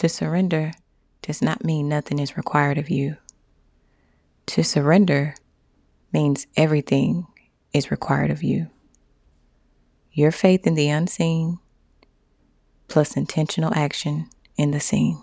To surrender does not mean nothing is required of you. To surrender means everything is required of you. Your faith in the unseen plus intentional action in the seen.